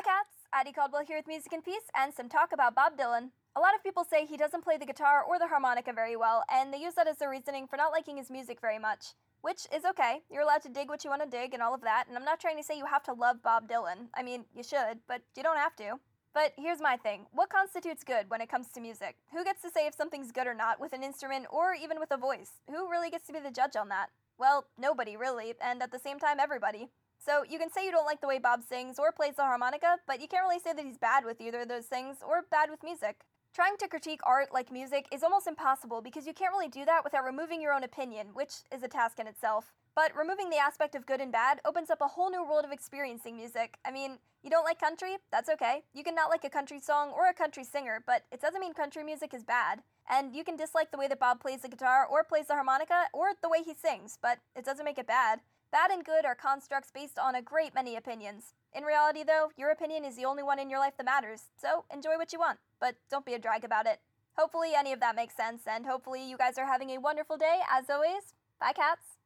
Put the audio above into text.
Hi, cats! Addie Caldwell here with Music and Peace and some talk about Bob Dylan. A lot of people say he doesn't play the guitar or the harmonica very well, and they use that as their reasoning for not liking his music very much. Which is okay. You're allowed to dig what you want to dig and all of that, and I'm not trying to say you have to love Bob Dylan. I mean, you should, but you don't have to. But here's my thing what constitutes good when it comes to music? Who gets to say if something's good or not with an instrument or even with a voice? Who really gets to be the judge on that? Well, nobody really, and at the same time, everybody. So you can say you don't like the way Bob sings or plays the harmonica, but you can't really say that he's bad with either of those things or bad with music. Trying to critique art like music is almost impossible because you can't really do that without removing your own opinion, which is a task in itself. But removing the aspect of good and bad opens up a whole new world of experiencing music. I mean, you don't like country? That's okay. You can not like a country song or a country singer, but it doesn't mean country music is bad. And you can dislike the way that Bob plays the guitar or plays the harmonica or the way he sings, but it doesn't make it bad. Bad and good are constructs based on a great many opinions. In reality, though, your opinion is the only one in your life that matters, so enjoy what you want, but don't be a drag about it. Hopefully, any of that makes sense, and hopefully, you guys are having a wonderful day, as always. Bye, cats!